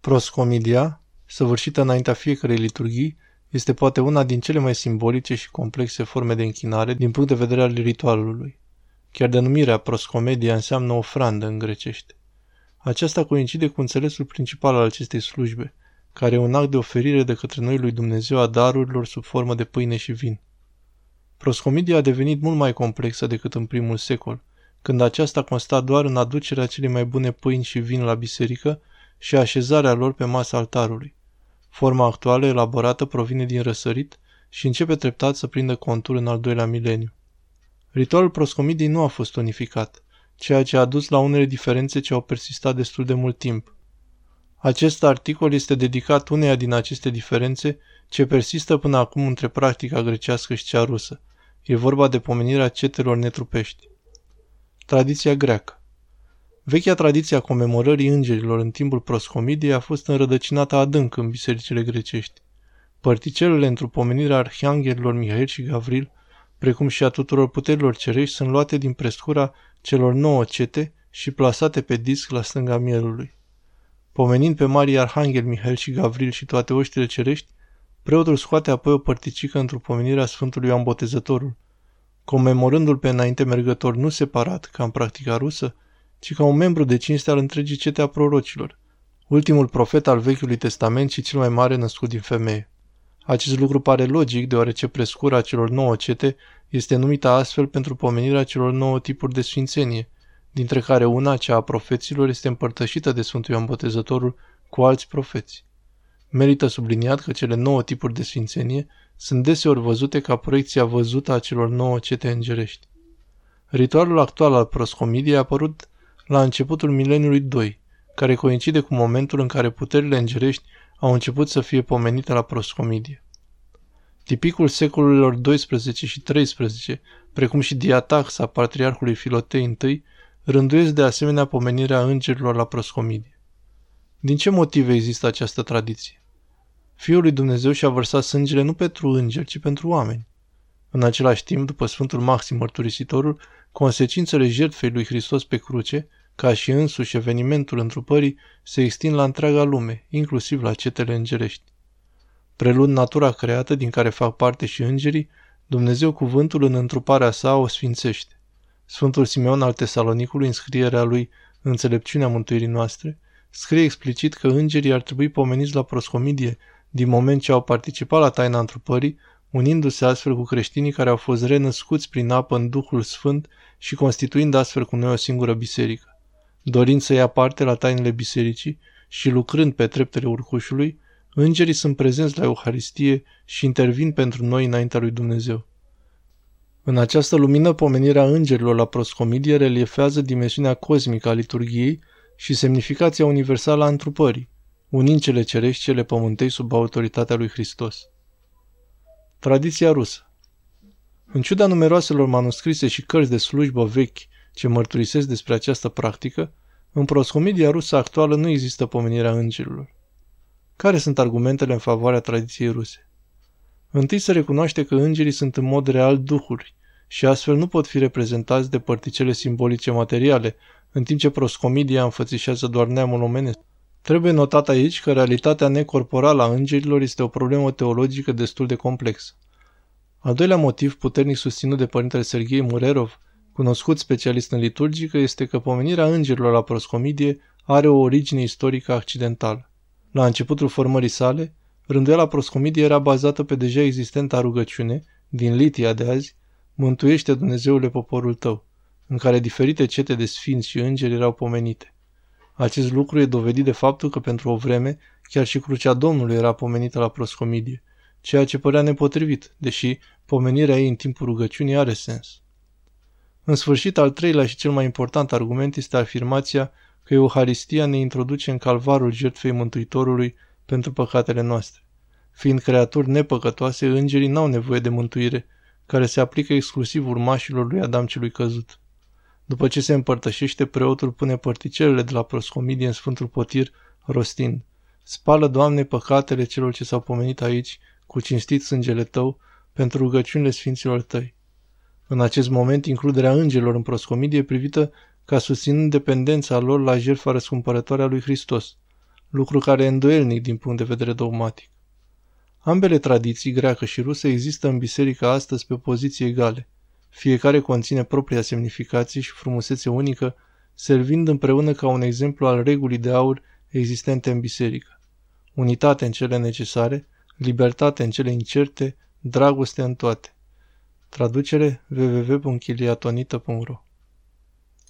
Proscomidia, săvârșită înaintea fiecarei liturghii, este poate una din cele mai simbolice și complexe forme de închinare din punct de vedere al ritualului. Chiar denumirea proscomedia înseamnă ofrandă în grecește. Aceasta coincide cu înțelesul principal al acestei slujbe, care e un act de oferire de către noi lui Dumnezeu a darurilor sub formă de pâine și vin. Proscomedia a devenit mult mai complexă decât în primul secol, când aceasta consta doar în aducerea celei mai bune pâini și vin la biserică și așezarea lor pe masa altarului. Forma actuală elaborată provine din răsărit și începe treptat să prindă contur în al doilea mileniu. Ritualul proscomidiei nu a fost unificat, ceea ce a dus la unele diferențe ce au persistat destul de mult timp. Acest articol este dedicat uneia din aceste diferențe ce persistă până acum între practica grecească și cea rusă. E vorba de pomenirea cetelor netrupești. Tradiția greacă Vechea tradiție a comemorării îngerilor în timpul proscomidiei a fost înrădăcinată adânc în bisericile grecești. Părticelele într-o pomenire a arhanghelilor Mihail și Gavril, precum și a tuturor puterilor cerești, sunt luate din prescura celor nouă cete și plasate pe disc la stânga mielului. Pomenind pe Marii Arhanghel Mihail și Gavril și toate oștile cerești, preotul scoate apoi o părticică într-o pomenire a Sfântului Ioan Botezătorul, comemorându-l pe înainte mergător nu separat, ca în practica rusă, ci ca un membru de cinste al întregii cete a prorocilor, ultimul profet al Vechiului Testament și cel mai mare născut din femeie. Acest lucru pare logic, deoarece prescura celor nouă cete este numită astfel pentru pomenirea celor nouă tipuri de sfințenie, dintre care una, cea a profeților, este împărtășită de Sfântul Ioan Botezătorul cu alți profeți. Merită subliniat că cele nouă tipuri de sfințenie sunt deseori văzute ca proiecția văzută a celor nouă cete îngerești. Ritualul actual al proscomidiei a apărut la începutul mileniului 2, care coincide cu momentul în care puterile îngerești au început să fie pomenite la proscomidie. Tipicul secolelor 12 și 13, precum și diataxa patriarhului Filotei I, rânduiesc de asemenea pomenirea îngerilor la proscomidie. Din ce motive există această tradiție? Fiul lui Dumnezeu și-a vărsat sângele nu pentru îngeri, ci pentru oameni. În același timp, după Sfântul Maxim Mărturisitorul, consecințele jertfei lui Hristos pe cruce, ca și însuși evenimentul întrupării, se extind la întreaga lume, inclusiv la cetele îngerești. Prelund natura creată din care fac parte și îngerii, Dumnezeu cuvântul în întruparea sa o sfințește. Sfântul Simeon al Tesalonicului, în scrierea lui Înțelepciunea mântuirii noastre, scrie explicit că îngerii ar trebui pomeniți la proscomidie din moment ce au participat la taina întrupării, unindu-se astfel cu creștinii care au fost renăscuți prin apă în Duhul Sfânt și constituind astfel cu noi o singură biserică. Dorind să ia parte la tainele bisericii și lucrând pe treptele urcușului, îngerii sunt prezenți la Euharistie și intervin pentru noi înaintea lui Dumnezeu. În această lumină, pomenirea îngerilor la proscomidie reliefează dimensiunea cosmică a liturgiei și semnificația universală a întrupării, unind cele cerești cele pământei sub autoritatea lui Hristos. Tradiția rusă În ciuda numeroaselor manuscrise și cărți de slujbă vechi ce mărturisesc despre această practică, în proscomidia rusă actuală nu există pomenirea îngerilor. Care sunt argumentele în favoarea tradiției ruse? Întâi se recunoaște că îngerii sunt în mod real duhuri și astfel nu pot fi reprezentați de părticele simbolice materiale, în timp ce proscomidia înfățișează doar neamul omenesc. Trebuie notat aici că realitatea necorporală a îngerilor este o problemă teologică destul de complexă. Al doilea motiv puternic susținut de părintele Serghei Murerov, cunoscut specialist în liturgică, este că pomenirea îngerilor la proscomidie are o origine istorică accidentală. La începutul formării sale, rânduiala proscomidie era bazată pe deja existenta rugăciune, din Litia de azi, Mântuiește Dumnezeule poporul tău, în care diferite cete de sfinți și îngeri erau pomenite. Acest lucru e dovedit de faptul că pentru o vreme chiar și crucea Domnului era pomenită la proscomidie, ceea ce părea nepotrivit, deși pomenirea ei în timpul rugăciunii are sens. În sfârșit, al treilea și cel mai important argument este afirmația că Euharistia ne introduce în calvarul jertfei Mântuitorului pentru păcatele noastre. Fiind creaturi nepăcătoase, îngerii n-au nevoie de mântuire, care se aplică exclusiv urmașilor lui Adam celui căzut. După ce se împărtășește, preotul pune părticelele de la proscomidie în Sfântul Potir, rostind, Spală, Doamne, păcatele celor ce s-au pomenit aici, cu cinstit sângele Tău, pentru rugăciunile Sfinților Tăi. În acest moment, includerea îngerilor în proscomidie privită ca susținând dependența lor la jertfa răscumpărătoare a lui Hristos. lucru care e îndoielnic din punct de vedere dogmatic. Ambele tradiții, greacă și rusă, există în biserică astăzi pe poziții egale. Fiecare conține propria semnificație și frumusețe unică, servind împreună ca un exemplu al regulii de aur existente în biserică. Unitate în cele necesare, libertate în cele incerte, dragoste în toate. Traducere www.chiliatonita.ro